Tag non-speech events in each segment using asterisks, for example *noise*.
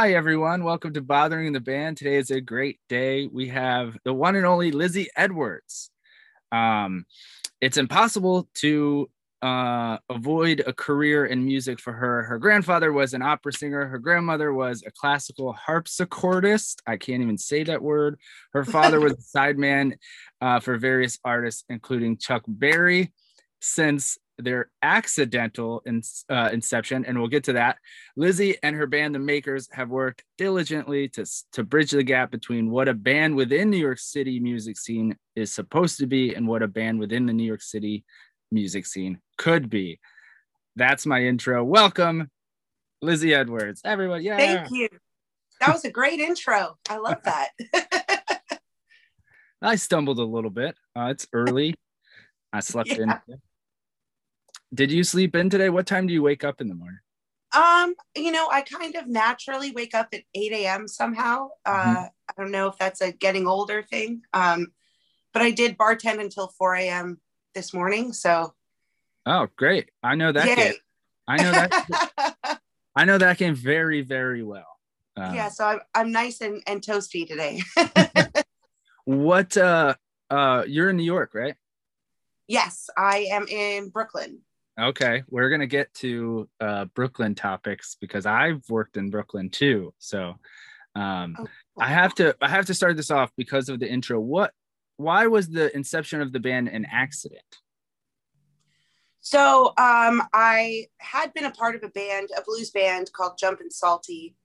Hi, everyone. Welcome to Bothering the Band. Today is a great day. We have the one and only Lizzie Edwards. Um, it's impossible to uh, avoid a career in music for her. Her grandfather was an opera singer. Her grandmother was a classical harpsichordist. I can't even say that word. Her father was a *laughs* sideman uh, for various artists, including Chuck Berry. Since their accidental in, uh, inception, and we'll get to that. Lizzie and her band, The Makers, have worked diligently to, to bridge the gap between what a band within New York City music scene is supposed to be and what a band within the New York City music scene could be. That's my intro. Welcome, Lizzie Edwards. Everyone, yeah. Thank you. That was a great intro. I love that. *laughs* I stumbled a little bit. Uh, it's early. I slept *laughs* yeah. in did you sleep in today? What time do you wake up in the morning? Um, you know, I kind of naturally wake up at 8 a.m. somehow. Mm-hmm. Uh, I don't know if that's a getting older thing. Um, but I did bartend until 4 a.m. this morning. So Oh, great. I know that game. I know that *laughs* I know that game very, very well. Uh, yeah, so I'm I'm nice and, and toasty today. *laughs* what uh uh you're in New York, right? Yes, I am in Brooklyn. Okay, we're gonna get to uh, Brooklyn topics because I've worked in Brooklyn too. So um, oh, I have to I have to start this off because of the intro. What? Why was the inception of the band an accident? So um, I had been a part of a band, a blues band called Jumpin' Salty,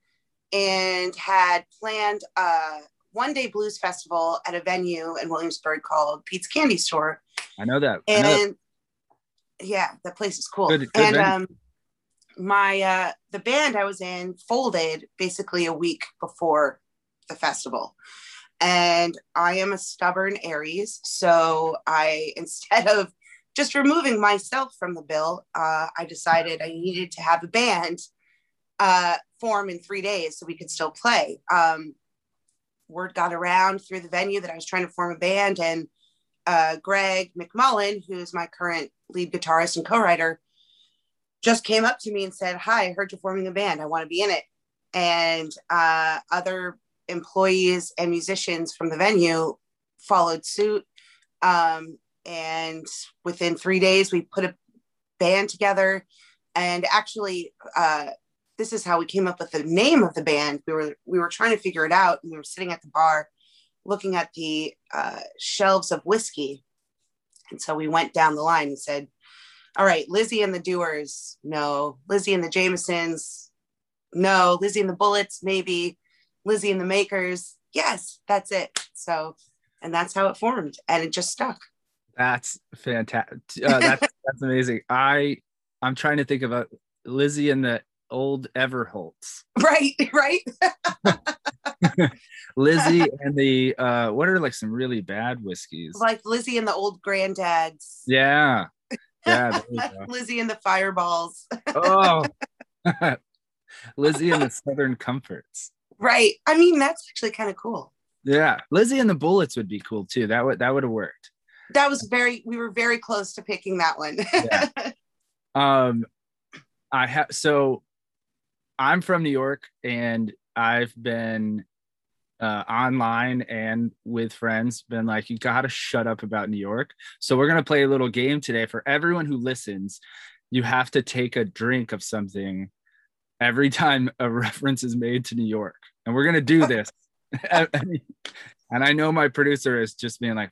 and had planned a one day blues festival at a venue in Williamsburg called Pete's Candy Store. I know that. And know that yeah, that place is cool. Good, good and um, my uh, the band I was in folded basically a week before the festival. And I am a stubborn Aries. So I, *laughs* instead of just removing myself from the bill, uh, I decided I needed to have a band uh, form in three days so we could still play. Um, word got around through the venue that I was trying to form a band, and uh, Greg McMullen, who's my current lead guitarist and co-writer, just came up to me and said, "Hi, I heard you're forming a band. I want to be in it." And uh, other employees and musicians from the venue followed suit. Um, and within three days, we put a band together. And actually, uh, this is how we came up with the name of the band. We were we were trying to figure it out, and we were sitting at the bar looking at the uh, shelves of whiskey. And so we went down the line and said, all right, Lizzie and the Dewars, no. Lizzie and the Jamesons, no. Lizzie and the Bullets, maybe. Lizzie and the Makers, yes, that's it. So, and that's how it formed, and it just stuck. That's fantastic. Uh, that's *laughs* that's amazing. I I'm trying to think about Lizzie and the old Overholts. *laughs* Right, right. *laughs* Lizzie *laughs* and the uh what are like some really bad whiskeys? Like Lizzie and the old granddads. Yeah. Yeah. Lizzie and the fireballs. oh. Lizzie and the Southern Comforts. Right. I mean, that's actually kind of cool. Yeah. Lizzie and the Bullets would be cool too. That would that would have worked. That was very we were very close to picking that one. yeah. Um I have so I'm from New York and I've been uh, online and with friends been like, you got to shut up about New York. So we're going to play a little game today for everyone who listens. You have to take a drink of something every time a *laughs* reference is made to New York. And we're going to do this. *laughs* and I know my producer is just being like,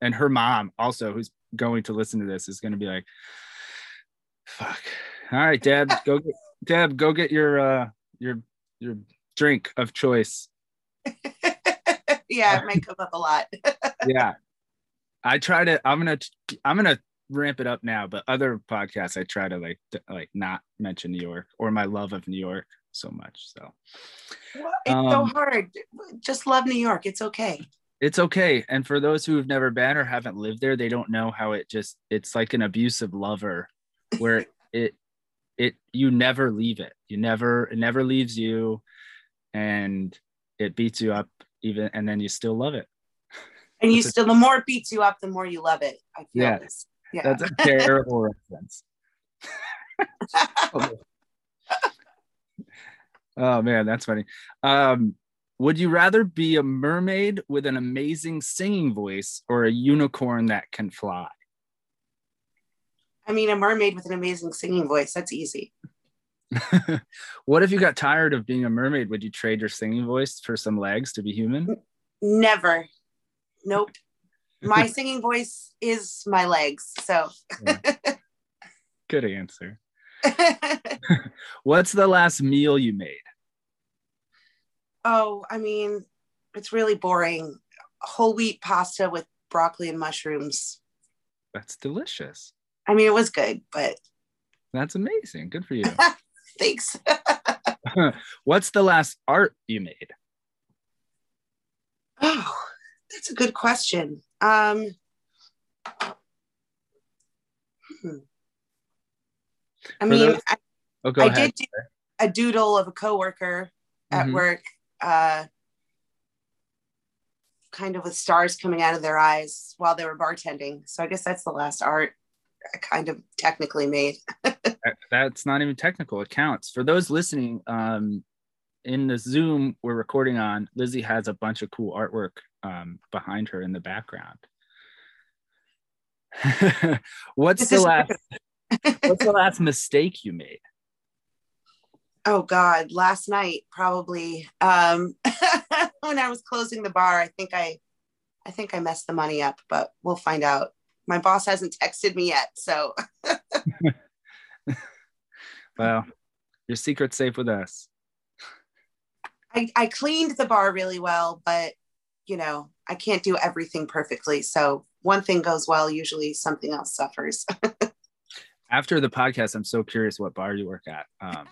and her mom also, who's going to listen to this, is going to be like, fuck. All right, Deb, go get, Deb, go get your, uh, your, your drink of choice. *laughs* yeah, it might come up a lot. *laughs* yeah. I try to I'm going to I'm to ramp it up now, but other podcasts I try to like to, like not mention New York or my love of New York so much. So well, it's um, so hard. Just love New York. It's okay. It's okay. And for those who have never been or haven't lived there, they don't know how it just it's like an abusive lover where it it you never leave it. You never it never leaves you and it beats you up even and then you still love it and you *laughs* still the more it beats you up the more you love it i feel yes. yeah that's a terrible *laughs* reference oh man, that's funny. Um, would you rather be a mermaid with an amazing singing voice or a unicorn that can fly? I mean, a mermaid with an amazing singing voice. That's easy. *laughs* what if you got tired of being a mermaid? Would you trade your singing voice for some legs to be human? Never. Nope. My *laughs* singing voice is my legs. So good answer. *laughs* What's the last meal you made? Oh, I mean, it's really boring. Whole wheat pasta with broccoli and mushrooms. That's delicious. I mean, it was good, but that's amazing. Good for you. *laughs* Thanks. *laughs* What's the last art you made? Oh, that's a good question. Um, hmm. I For mean, those... I, oh, I did do a doodle of a coworker at mm-hmm. work, uh, kind of with stars coming out of their eyes while they were bartending. So I guess that's the last art kind of technically made. *laughs* that's not even technical. It counts. For those listening, um, in the Zoom we're recording on, Lizzie has a bunch of cool artwork um, behind her in the background. *laughs* what's the last *laughs* what's the last mistake you made? Oh God, last night probably. Um, when I was closing the bar, I think I I think I messed the money up, but we'll find out. My boss hasn't texted me yet, so *laughs* well, your secret's safe with us. I, I cleaned the bar really well, but you know, I can't do everything perfectly. So one thing goes well, usually something else suffers. *laughs* After the podcast, I'm so curious what bar you work at. Um,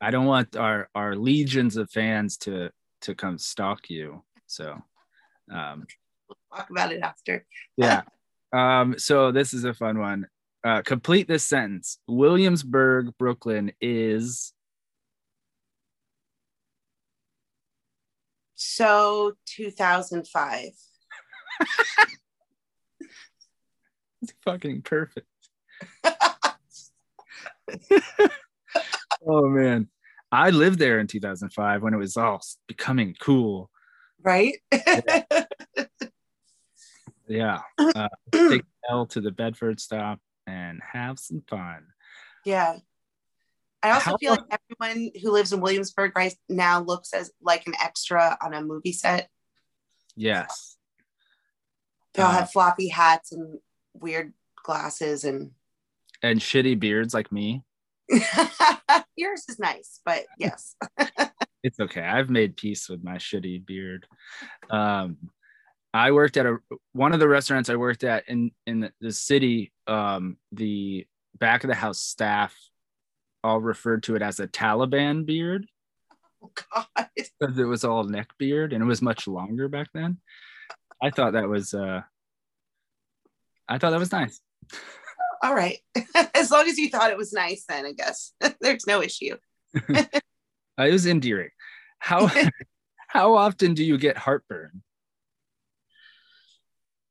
I don't want our our legions of fans to to come stalk you. So um, we'll talk about it after. yeah. *laughs* Um, so this is a fun one. Uh, complete this sentence. Williamsburg, Brooklyn is So 2005. it's fucking perfect. *laughs* oh man. I lived there in 2005 when it was all becoming cool. Right? yeah. *laughs* yeah. *clears throat* Uh, take L to the Bedford stop and have some fun. Yeah. I also How feel like everyone who lives in Williamsburg right now looks as like an extra on a movie set. Yes. They all uh, have floppy hats and weird glasses and and shitty beards like me. *laughs* Yours is nice, but *laughs* yes. *laughs* it's okay. I've made peace with my shitty beard. Um, I worked at a one of the restaurants I worked at in in the, the city. Um, the back of the house staff all referred to it as a Taliban beard. *laughs* Oh God! Because it was all neck beard and it was much longer back then. I thought that was uh, I thought that was nice. *laughs* All right, *laughs* as long as you thought it was nice, then I guess there's no issue. it was endearing. How how often do you get heartburn?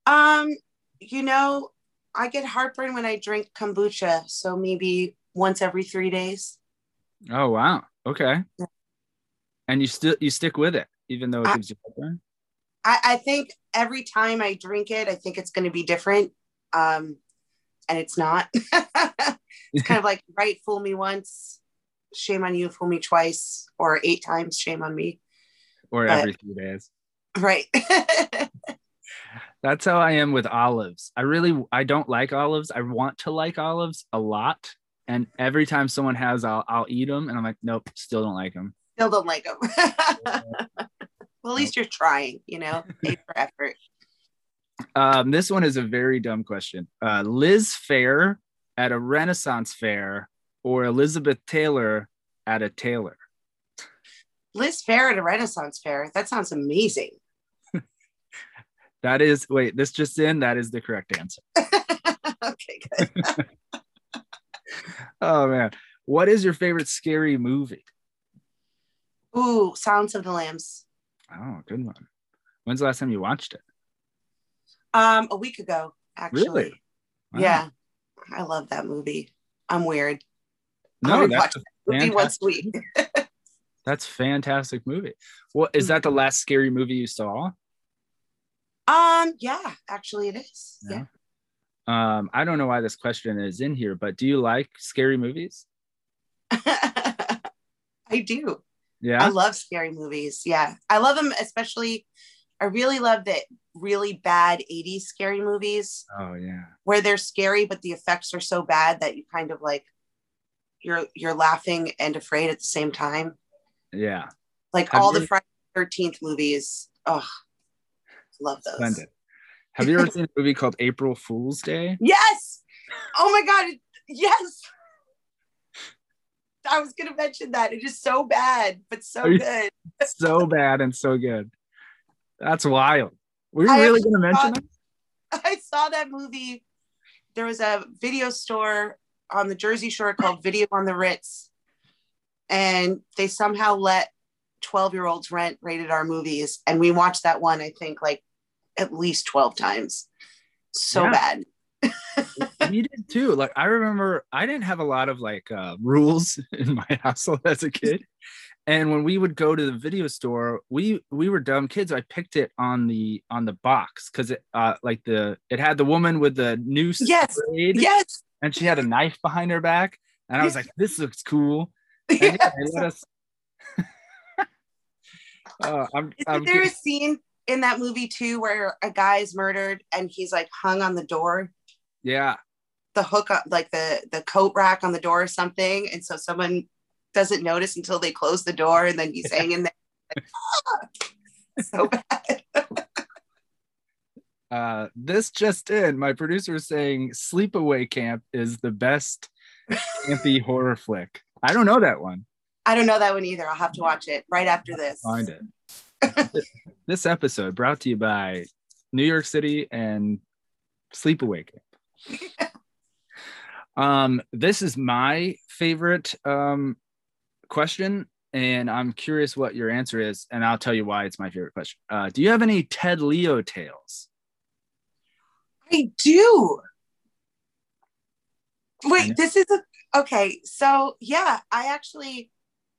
Um, you know, I get heartburn when I drink kombucha, so maybe once every three days. Oh wow. Okay. Yeah. And you still you stick with it, even though it I, gives you heartburn? I, I think every time I drink it, I think it's gonna be different. Um and it's not. *laughs* it's kind of like right, fool me once, shame on you, fool me twice, or eight times, shame on me. Or but, every few days. Right. *laughs* That's how I am with olives. I really I don't like olives. I want to like olives a lot, and every time someone has, I'll, I'll eat them. And I'm like, nope, still don't like them. Still don't like them. *laughs* well, at least you're trying, you know, for effort. Um, this one is a very dumb question. Uh, Liz Phair at a Renaissance fair or Elizabeth Taylor at a tailor? Liz Phair at a Renaissance fair. That sounds amazing. That is, wait, this just in, that is the correct answer. *laughs* okay, good. *laughs* oh man, what is your favorite scary movie? Ooh, Silence of the Lambs. Oh, good one. When's the last time you watched it? Um, a week ago, actually. Really? Wow. Yeah, I love that movie. I'm weird. No, that's that movie once a week. *laughs* That's fantastic movie. Well, is that the last scary movie you saw? Um, yeah, actually it is. Yeah. yeah. Um, I don't know why this question is in here, but do you like scary movies? *laughs* I do. Yeah. I love scary movies. Yeah. I love them, especially I really love that really bad 80s scary movies. Oh yeah. Where they're scary, but the effects are so bad that you kind of like you're you're laughing and afraid at the same time. Yeah. Like Have all you... the Friday 13th movies. Oh, love those. Splendid. Have you ever *laughs* seen a movie called April Fool's Day? Yes. Oh my God. Yes. I was gonna mention that. It is so bad, but so good. *laughs* so bad and so good. That's wild. Were you I really gonna mention that? *laughs* I saw that movie. There was a video store on the Jersey Shore called Video on the Ritz, and they somehow let 12 year olds rent rated R movies. And we watched that one, I think, like at least 12 times. So yeah. bad. *laughs* we did too. Like I remember I didn't have a lot of like uh, rules *laughs* in my household as a kid. And when we would go to the video store, we we were dumb kids. I picked it on the on the box because it uh like the it had the woman with the noose. Yes. Yes. And she had a knife behind her back. And I was like, this looks cool. And *laughs* yes. yeah, let us uh, I'm, Is I'm there a scene in that movie too where a guy is murdered and he's like hung on the door? Yeah. The hook up, like the the coat rack on the door or something, and so someone doesn't notice until they close the door, and then he's hanging there. Like, *laughs* ah! so bad. *laughs* uh, this just in, my producer is saying Sleepaway Camp is the best campy *laughs* horror flick. I don't know that one. I don't know that one either. I'll have to watch it right after this. Find it. This episode brought to you by New York City and Sleepaway Camp. *laughs* um, this is my favorite um, question, and I'm curious what your answer is, and I'll tell you why it's my favorite question. Uh, do you have any Ted Leo tales? I do. Wait, this is a okay. So yeah, I actually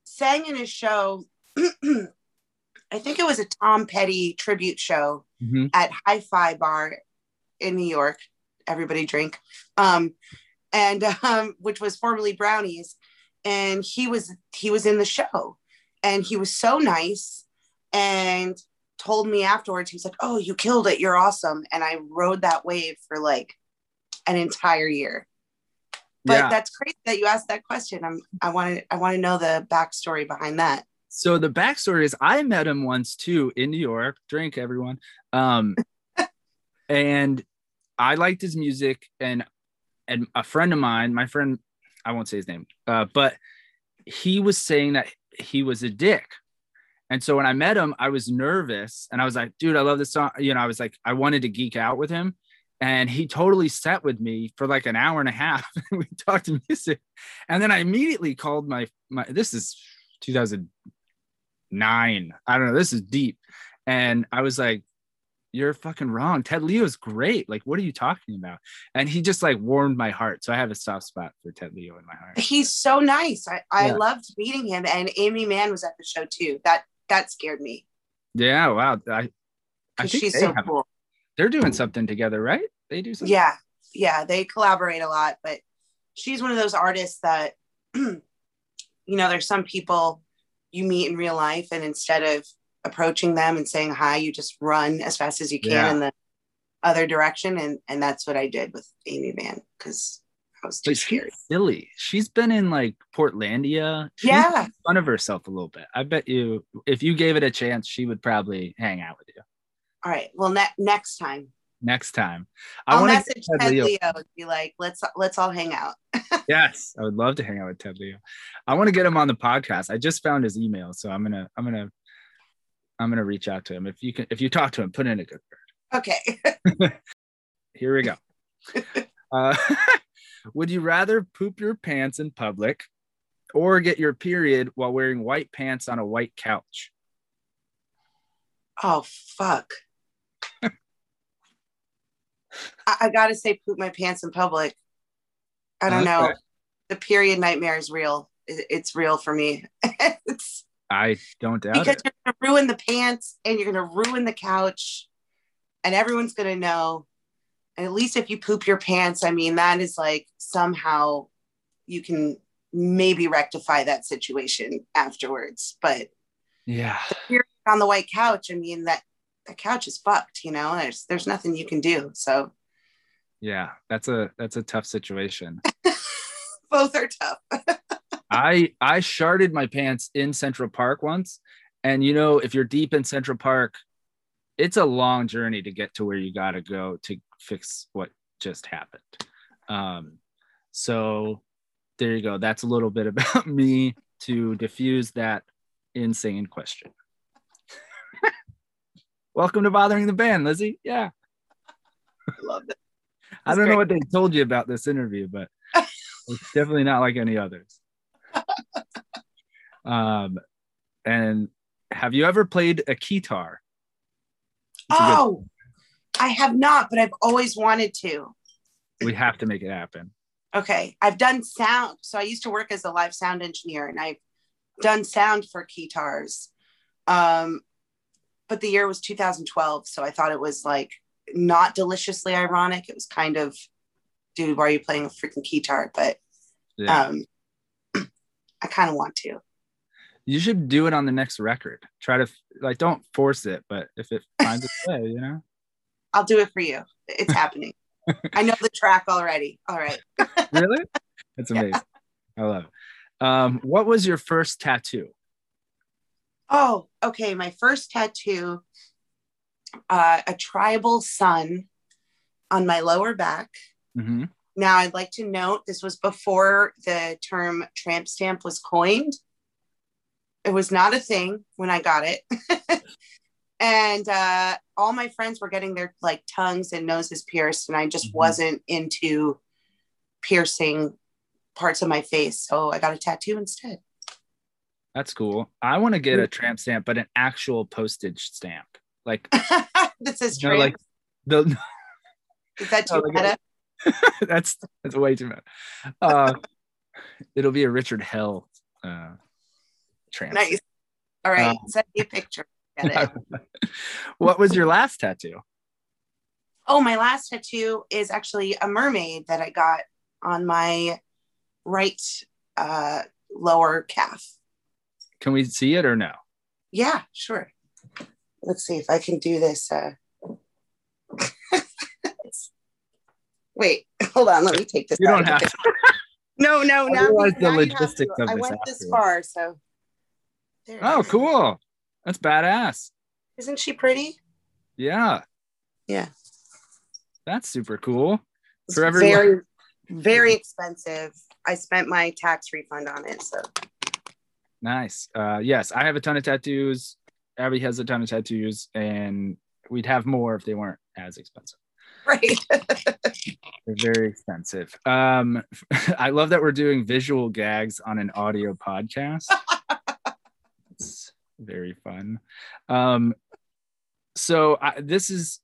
sang in a show. *clears throat* I think it was a Tom Petty tribute show mm-hmm. at Hi-Fi Bar in New York. Everybody drink, um, and *laughs* um, which was formerly Brownies, and he was he was in the show, and he was so nice, and told me afterwards he was like, "Oh, you killed it! You're awesome!" And I rode that wave for like an entire year but yeah. that's great that you asked that question. I'm I want to I want to know the backstory behind that. So the backstory is I met him once too in New York. Drink everyone. Um, *laughs* and I liked his music and and a friend of mine, my friend, I won't say his name, uh, but he was saying that he was a dick. And so when I met him, I was nervous and I was like, dude, I love this song. You know, I was like, I wanted to geek out with him and he totally sat with me for like an hour and a half *laughs* we talked music and then i immediately called my my this is 2009 i don't know. This is deep. And i was like you're fucking wrong. Ted Leo is great. Like what are you talking about? And he just like warmed my heart. So i have a soft spot for ted leo in my heart. He's so nice. I, I yeah. loved meeting him and Aimee Mann was at the show too. That that scared me. Yeah wow. I I think she's so have, cool. They're doing something together, right? They do something. Yeah, yeah, they collaborate a lot. But she's one of those artists that, *clears throat* you know, there's some people you meet in real life, and instead of approaching them and saying hi, you just run as fast as you can yeah. in the other direction, and and that's what I did with Aimee Mann because I was too scared. Silly. She's been in like Portlandia. She's yeah, fun of herself a little bit. I bet you, if you gave it a chance, she would probably hang out with you. All right. Well, ne- next time. Next time, I will message Ted Leo. Leo and be like, "Let's let's all hang out." *laughs* yes, I would love to hang out with Ted Leo. I want to get him on the podcast. I just found his email, so I'm gonna I'm gonna I'm gonna reach out to him. If you can, if you talk to him, put in a good word. Okay. *laughs* Here we go. *laughs* Uh, would you rather poop your pants in public or get your period while wearing white pants on a white couch? Oh fuck. I, I, gotta say poop my pants in public. I don't okay. know. The period nightmare is real. It, it's real for me. *laughs* it's I don't doubt because it. you're going to ruin the pants and you're going to ruin the couch, and everyone's going to know. And at least if you poop your pants, I mean, that is like somehow you can maybe rectify that situation afterwards. But yeah, on the white couch. I mean, that the couch is fucked. You know, there's there's nothing you can do. So yeah, that's a that's a tough situation. *laughs* Both are tough. *laughs* I I sharded my pants in Central Park once, and you know if you're deep in Central Park, it's a long journey to get to where you got to go to fix what just happened. Um, so there you go. That's a little bit *laughs* about me to diffuse that insane question. Welcome to bothering the band, Lizzie. Yeah. I love it. I don't great. know what they told you about this interview, but *laughs* it's definitely not like any others. um, and have you ever played a keytar? Oh, good- I have not, but I've always wanted to. We have to make it happen. Okay. I've done sound. So I used to work as a live sound engineer and I've done sound for keytars. Um, but the year was 2012. So I thought it was like not deliciously ironic. It was kind of, dude, why are you playing a freaking keytar? But yeah. um, *clears throat* I kind of want to. You should do it on the next record. Try to like, don't force it, but if it *laughs* finds its way, you know. I'll do it for you. It's *laughs* happening. I know the track already. All right. really? That's *laughs* amazing. Yeah. I love it. Um, what was your first tattoo? Oh, okay. My first tattoo, uh, a tribal sun on my lower back. Mm-hmm. Now, I'd like to note this was before the term tramp stamp was coined. It was not a thing when I got it. *laughs* and uh, all my friends were getting their like tongues and noses pierced, and I just mm-hmm. wasn't into piercing parts of my face. So I got a tattoo instead. That's cool. I want to get a tramp stamp, but an actual postage stamp. Like *laughs* this is tramp. like the *laughs* Is that too meta? *laughs* that's that's way too much. Uh, it'll be a Richard Hell uh, trans. Nice. All right, um, send me a picture. what was your last tattoo? Oh, my last tattoo is actually a mermaid that I got on my right uh, lower calf. Can we see it or no? Yeah, sure. Let's see if I can do this. Uh... *laughs* Wait, hold on. Let me take this. You don't have to. *laughs* no, no, no. the logistics of I went this far, so. oh, cool. That's badass. Isn't she pretty? Yeah. Yeah. That's super cool. It's For everyone. Very, very expensive. I spent my tax refund on it. So nice. Uh, yes, I have a ton of tattoos. Abby has a ton of tattoos, and we'd have more if they weren't as expensive. Right. *laughs* They're very expensive. Um, *laughs* I love that we're doing visual gags on an audio podcast. *laughs* it's very fun. Um, so I, this is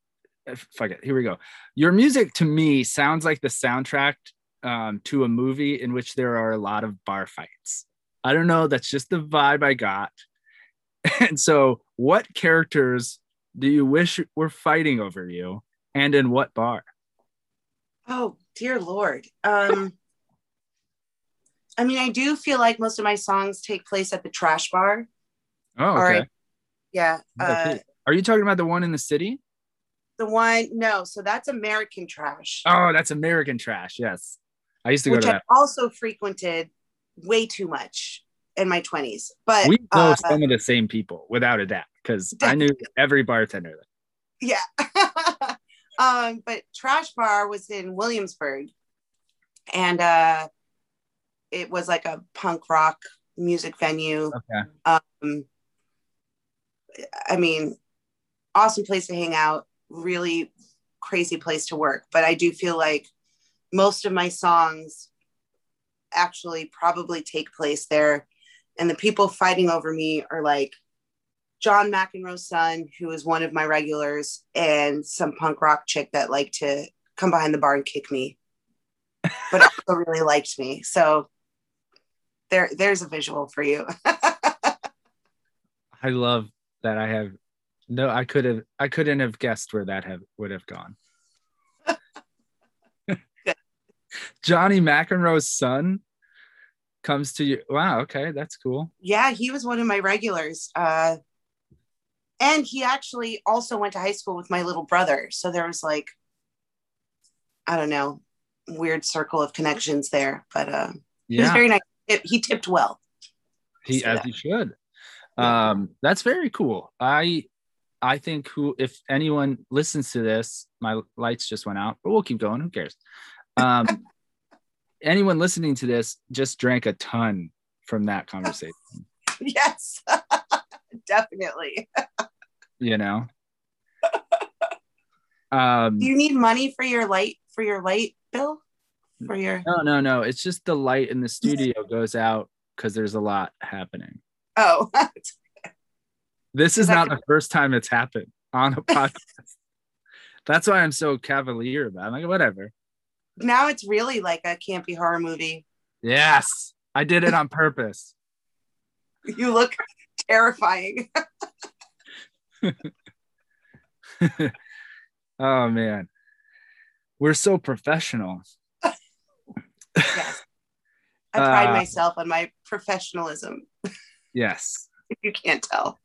fuck it. Here we go. Your music to me sounds like the soundtrack um, to a movie in which there are a lot of bar fights. I don't know. That's just the vibe I got. *laughs* And so, what characters do you wish were fighting over you? and in what bar? Oh, dear Lord. Um, I mean, I do feel like most of my songs take place at the trash bar. Oh, okay. Yeah. Uh, Are you talking about the one in the city? The one, no. So that's American trash. Oh, that's American trash. Yes. I used to go to that. I also frequented way too much in my 20s. But we know uh, some of the same people without a doubt because I knew every bartender. Yeah. *laughs* Um, but Trash Bar was in Williamsburg, and uh, it was like a punk rock music venue. Okay. Um, I mean, awesome place to hang out. Really crazy place to work. But I do feel like most of my songs actually probably take place there, and the people fighting over me are like John McEnroe's son, who is one of my regulars, and some punk rock chick that liked to come behind the bar and kick me, but *laughs* also really liked me. So there, there's a visual for you. *laughs* I love that I have no I could have I couldn't have guessed where that have would have gone. Johnny McEnroe's son comes to you. Wow, okay, that's cool. Yeah, he was one of my regulars. Uh and he actually also went to high school with my little brother. So there was like I don't know, weird circle of connections there. But uh yeah. he was very nice. He tipped well. He as that. he should. Um that's very cool. I I think who if anyone listens to this, my lights just went out, but we'll keep going. Who cares? Um *laughs* anyone listening to this just drank a ton from that *laughs* conversation. yes, *laughs* definitely. you know. *laughs* Um, Do you need money for your light for your light bill? For your no, no, no. It's just the light in the studio goes out because there's a lot happening. Oh, this is not the first time it's happened on a podcast. That's why I'm so cavalier about. It. I'm like, whatever now it's really like a campy horror movie. Yes, I did it on purpose. *laughs* *laughs* you look terrifying. *laughs* oh man, we're so professional. yes. I pride uh, myself on my professionalism. Yes. if you can't tell.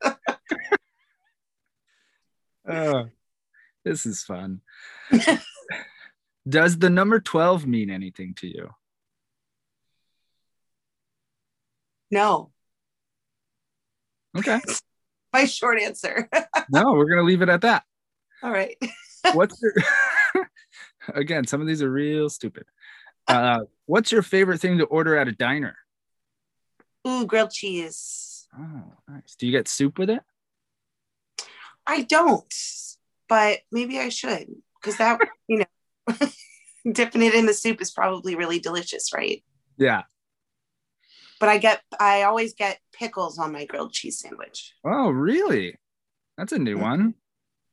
oh, this is fun. Does the number 12 mean anything to you? No. Okay. *laughs* My short answer. *laughs* no, we're going to leave it at that. All right. *laughs* what's your Again, some of these are real stupid. Uh, what's your favorite thing to order at a diner? Ooh, grilled cheese. Oh, nice. Do you get soup with it? I don't, but maybe I should because that, you know, *laughs* dipping it in the soup is probably really delicious, right? Yeah. But I get I always get pickles on my grilled cheese sandwich. Oh, really? That's a new mm-hmm. one.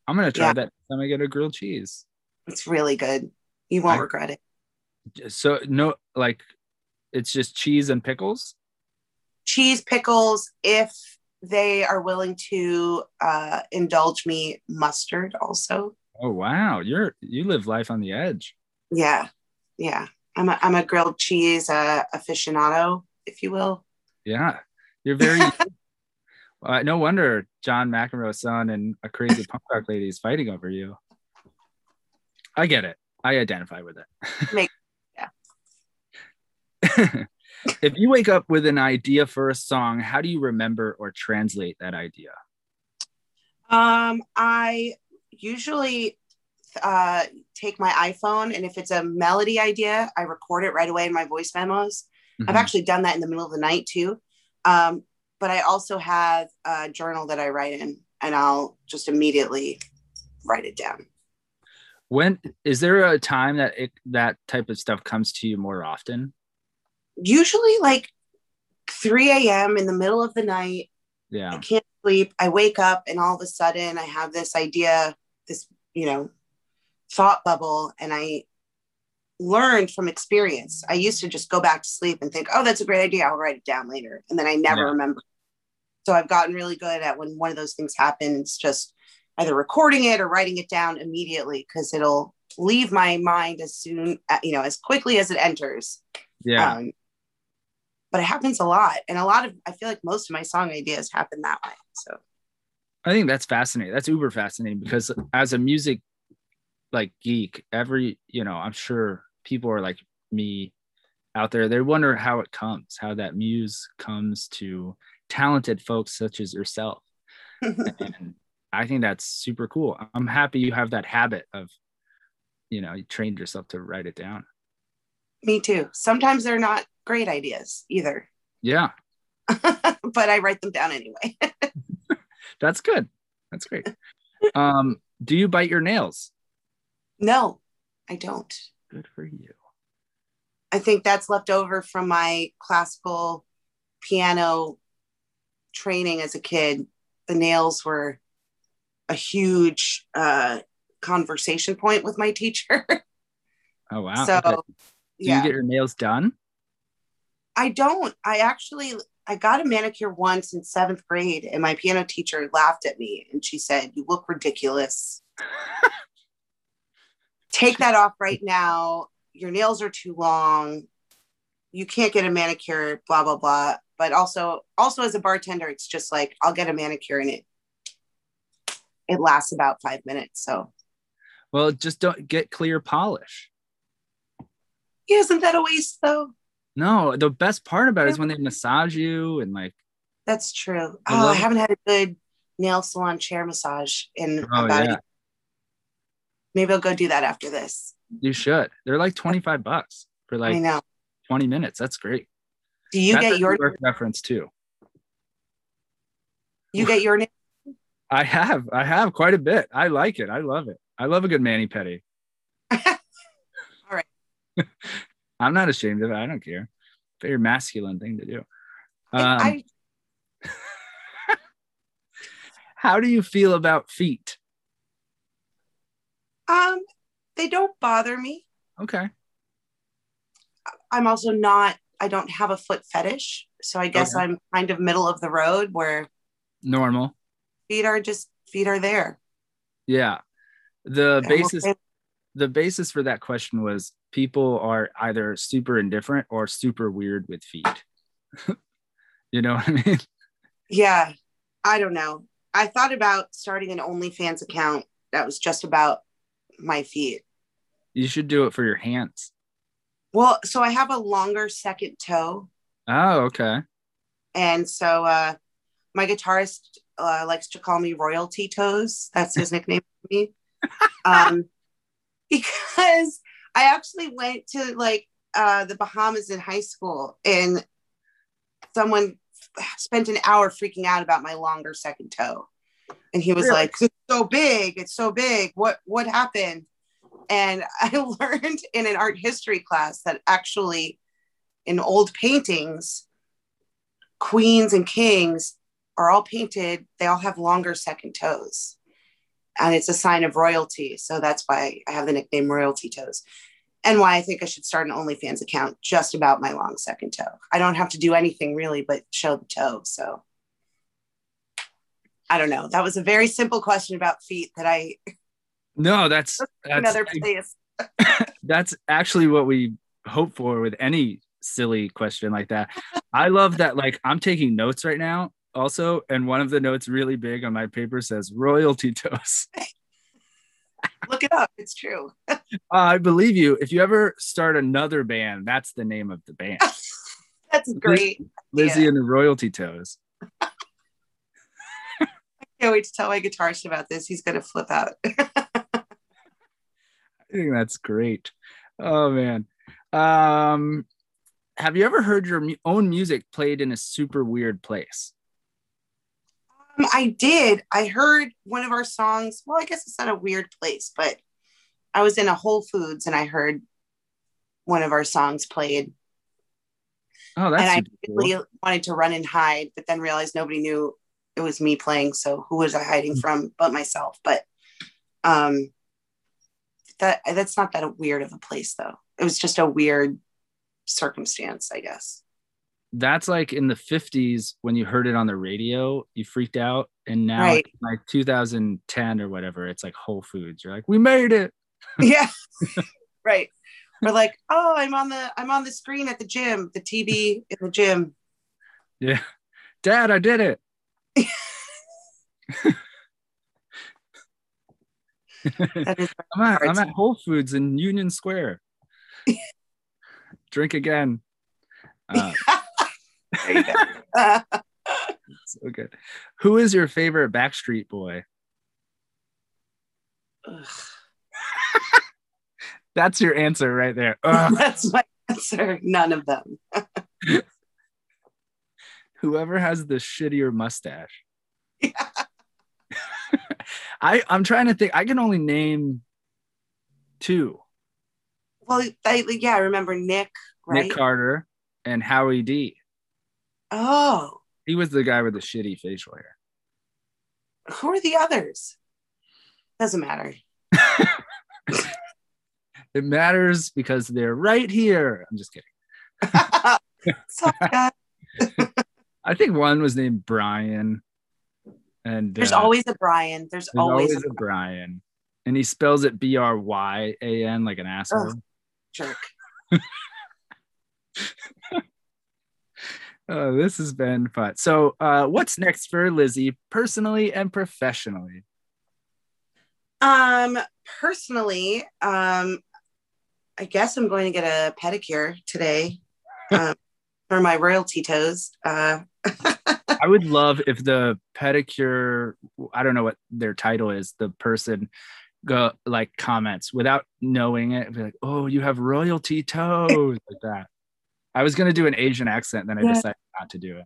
I'm gonna try yeah. that time I get a grilled cheese. It's really good. You won't I, regret it. So no, like it's just cheese and pickles. Cheese pickles, if they are willing to uh, indulge me, mustard also. Oh wow, you're you live life on the edge. Yeah, yeah. I'm a I'm a grilled cheese uh, aficionado, if you will. Yeah, you're very. *laughs* uh, no wonder John McEnroe's son and a crazy punk rock lady is fighting over you. I get it. I identify with it. Make, yeah. *laughs* *laughs* if you wake up with an idea for a song, how do you remember or translate that idea? Um, I usually uh, take my iPhone and if it's a melody idea, I record it right away in my voice memos. Mm-hmm. I've actually done that in the middle of the night too. Um, but I also have a journal that I write in and I'll just immediately write it down. When is there a time that it, that type of stuff comes to you more often? Usually like 3 a.m. in the middle of the night. Yeah. I can't sleep. I wake up and all of a sudden I have this idea, this, you know, thought bubble. And I learned from experience. I used to just go back to sleep and think, oh, that's a great idea. I'll write it down later. And then I never yeah. remember. So I've gotten really good at when one of those things happens, just either recording it or writing it down immediately because it'll leave my mind as soon, uh, you know, as quickly as it enters. Yeah. Um, but it happens a lot. And a lot of, I feel like most of my song ideas happen that way. So I think that's fascinating. That's uber fascinating because as a music like geek, every, you know, I'm sure people are like me out there, they wonder how it comes, how that muse comes to talented folks such as yourself. *laughs* and I think that's super cool. I'm happy you have that habit of, you know, you trained yourself to write it down. Me too. Sometimes they're not great ideas either. Yeah. *laughs* but I write them down anyway. *laughs* That's good. That's great. Um, do you bite your nails? No, I don't. Good for you. I think that's left over from my classical piano training as a kid. The nails were a huge uh, conversation point with my teacher. *laughs* Oh wow! So, okay. do yeah. you get your nails done? I don't. I actually I got a manicure once in seventh grade, and my piano teacher laughed at me and she said, You look ridiculous. Take that off right now. Your nails are too long. You can't get a manicure, blah, blah, blah. But also, also as a bartender, it's just like I'll get a manicure and it it lasts about five minutes. So well, just don't get clear polish. Yeah, isn't that a waste though? No, the best part about it is when they massage you and like. That's true. I oh, I haven't had a good nail salon chair massage in oh, about. Yeah. Maybe I'll go do that after this. You should. They're like twenty five bucks for like I know. twenty minutes. That's great. Do you That's get your reference too? You get your name. *laughs* I have. I have quite a bit. I like it. I love it. I love a good mani pedi. *laughs* All right. *laughs* I'm not ashamed of it. I don't care. Very masculine thing to do. Um, I, *laughs* how do you feel about feet? Um, they don't bother me. Okay. I'm also not. I don't have a foot fetish, so I guess okay. I'm kind of middle of the road where normal feet are just feet are there. Yeah, the basis the basis for that question was people are either super indifferent or super weird with feet. *laughs* you know what I mean? Yeah. I don't know. I thought about starting an OnlyFans account that was just about my feet. You should do it for your hands. Well, so I have a longer second toe. Oh, okay. And so uh my guitarist uh, likes to call me royalty toes. That's his *laughs* nickname for me. Um *laughs* because I actually went to like uh, the Bahamas in high school and someone spent an hour freaking out about my longer second toe. And he was really? like, it's so big, it's so big. What what happened? And *laughs* I learned in an art history class that actually in old paintings, queens and kings are all painted, they all have longer second toes and it's a sign of royalty. So that's why I have the nickname Royalty Toes. And why I think I should start an OnlyFans account just about my long second toe. I don't have to do anything really but show the toe. So I don't know. That was a very simple question about feet that I. *laughs* No, that's, that's another place. *laughs* that's actually what we hope for with any silly question like that. I love that. Like I'm taking notes right now also, and one of the notes really big on my paper says royalty *laughs* toast. Look it up. It's true. uh, *laughs* I believe you. If you ever start another band, that's the name of the band. *laughs* that's great. Lizzie yeah. and the Royalty Toes. I can't wait to tell my guitarist about this. He's gonna flip out. I think that's great. Oh man. Um, have you ever heard your own music played in a super weird place? Um, I did. I heard one of our songs. Well, I guess it's not a weird place, but I was in a Whole Foods and I heard one of our songs played. Oh, that's and I really cool. wanted to run and hide, but then realized nobody knew it was me playing. So who was I hiding mm. from but myself? But um, that that's not that weird of a place though. It was just a weird circumstance, I guess that's like in the 50s when you heard it on the radio, you freaked out. And now right. like 2010 or whatever, it's like Whole Foods. You're like, we made it. *laughs* Yeah. right. We're like, oh, I'm on the I'm on the screen at the gym, the TV in the gym. Yeah. Dad, I did it. *laughs* I'm, at, I'm at Whole Foods in Union Square. *laughs* Drink again. Uh, *laughs* so good. Who is your favorite Backstreet Boy? That's your answer right there. *laughs* That's my answer. None of them. *laughs* Whoever has the shittier mustache. Yeah. I I'm trying to think. I can only name two. Well, I, yeah, I remember Nick. Right? Nick Carter and Howie D. Oh. He was the guy with the shitty facial hair. Who are the others? Doesn't matter. *laughs* it matters because they're right here. I'm just kidding. *laughs* I *laughs* I think one was named Brian. And there's uh, always a Brian. There's, there's always, always, a, Brian. And he spells it B R Y A N like an asshole. Oh, jerk. Oh, this has been fun. So, uh, what's next for Lizzie, personally and professionally? Um, personally, um, I guess I'm going to get a pedicure today *laughs* um, for my royalty toes. Uh, *laughs* I would love if the pedicure, I don't know what their title is, the person go like comments without knowing it, be like, "Oh, you have royalty toes," like that. I was gonna do an Asian accent, then I yeah. decided not to do it.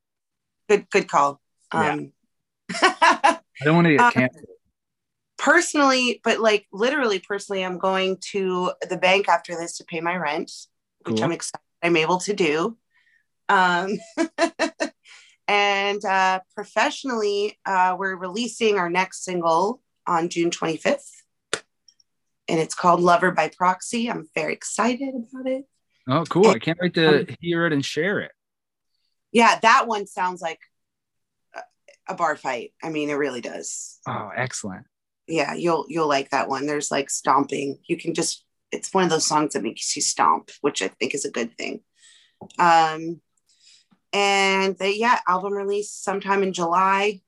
Good, good call. Um, yeah. *laughs* I don't want to get um, canceled. Um, personally, but like literally personally, I'm going to the bank after this to pay my rent, cool. which I'm excited I'm able to do. Um, *laughs* and uh, professionally, uh, we're releasing our next single on June 25th, and it's called Lover by Proxy. I'm very excited about it. Oh, cool. And, I can't wait to um, hear it and share it. Yeah, that one sounds like a bar fight. I mean, it really does. Oh, excellent. Yeah, you'll you'll like that one. There's like stomping. You can just it's one of those songs that makes you stomp, which I think is a good thing. Um and the yeah, album release sometime in July.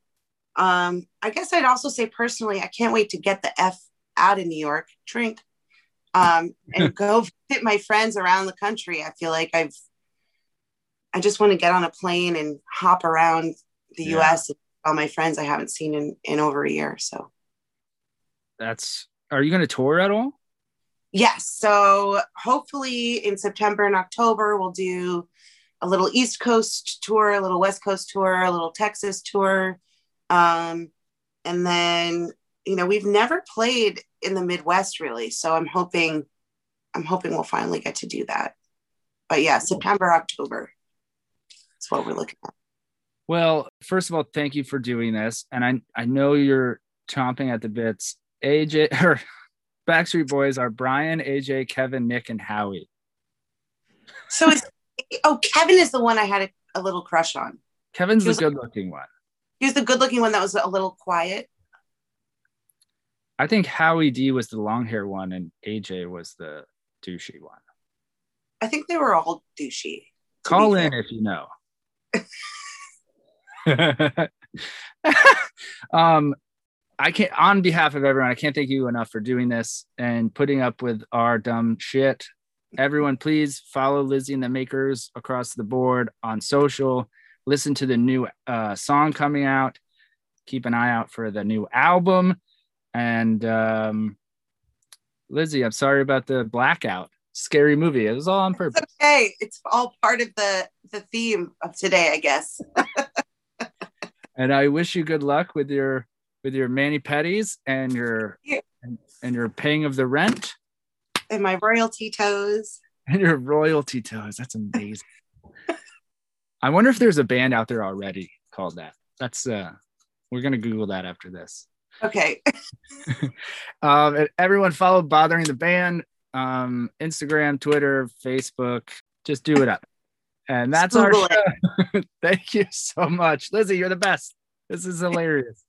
Um, I guess I'd also say personally, I can't wait to get the F out of New York, drink, um, and *laughs* go visit my friends around the country. I feel like I've I just want to get on a plane and hop around the yeah. US and all my friends I haven't seen in, in over a year. So that's are you gonna tour at all? Yes. So hopefully in September and October we'll do a little East Coast tour, a little West Coast tour, a little Texas tour. Um, and then, you know, we've never played in the Midwest really. So I'm hoping, I'm hoping we'll finally get to do that. But yeah, September, October. That's what we're looking at. Well, first of all, thank you for doing this. And I, I know you're chomping at the bits. AJ *laughs* or Backstreet Boys are Brian, AJ, Kevin, Nick, and Howie. So it's oh, Kevin is the one I had a, a little crush on. Kevin's the good looking one. He was the good looking one that was a little quiet. I think Howie D was the long hair one and AJ was the douchey one. I think they were all douchey. Call in fair. if you know. *laughs* um, I can't, on behalf of everyone, I can't thank you enough for doing this and putting up with our dumb shit. Everyone, please follow Lizzie and the Makers across the board on social. Listen to the new uh, song coming out. Keep an eye out for the new album. And um, Lizzie, I'm sorry about the blackout. Scary movie. It was all on purpose. It's okay. It's all part of the the theme of today, I guess. *laughs* and I wish you good luck with your with your mani pedis and your and, and your paying of the rent and my royalty toes *laughs* and your royalty toes that's amazing i wonder if there's a band out there already called that that's uh we're gonna google that after this okay. *laughs* Um everyone follow bothering the band um instagram twitter facebook. Just do it up. And that's our show. *laughs* thank you so much. Lizzie you're the best. This is hilarious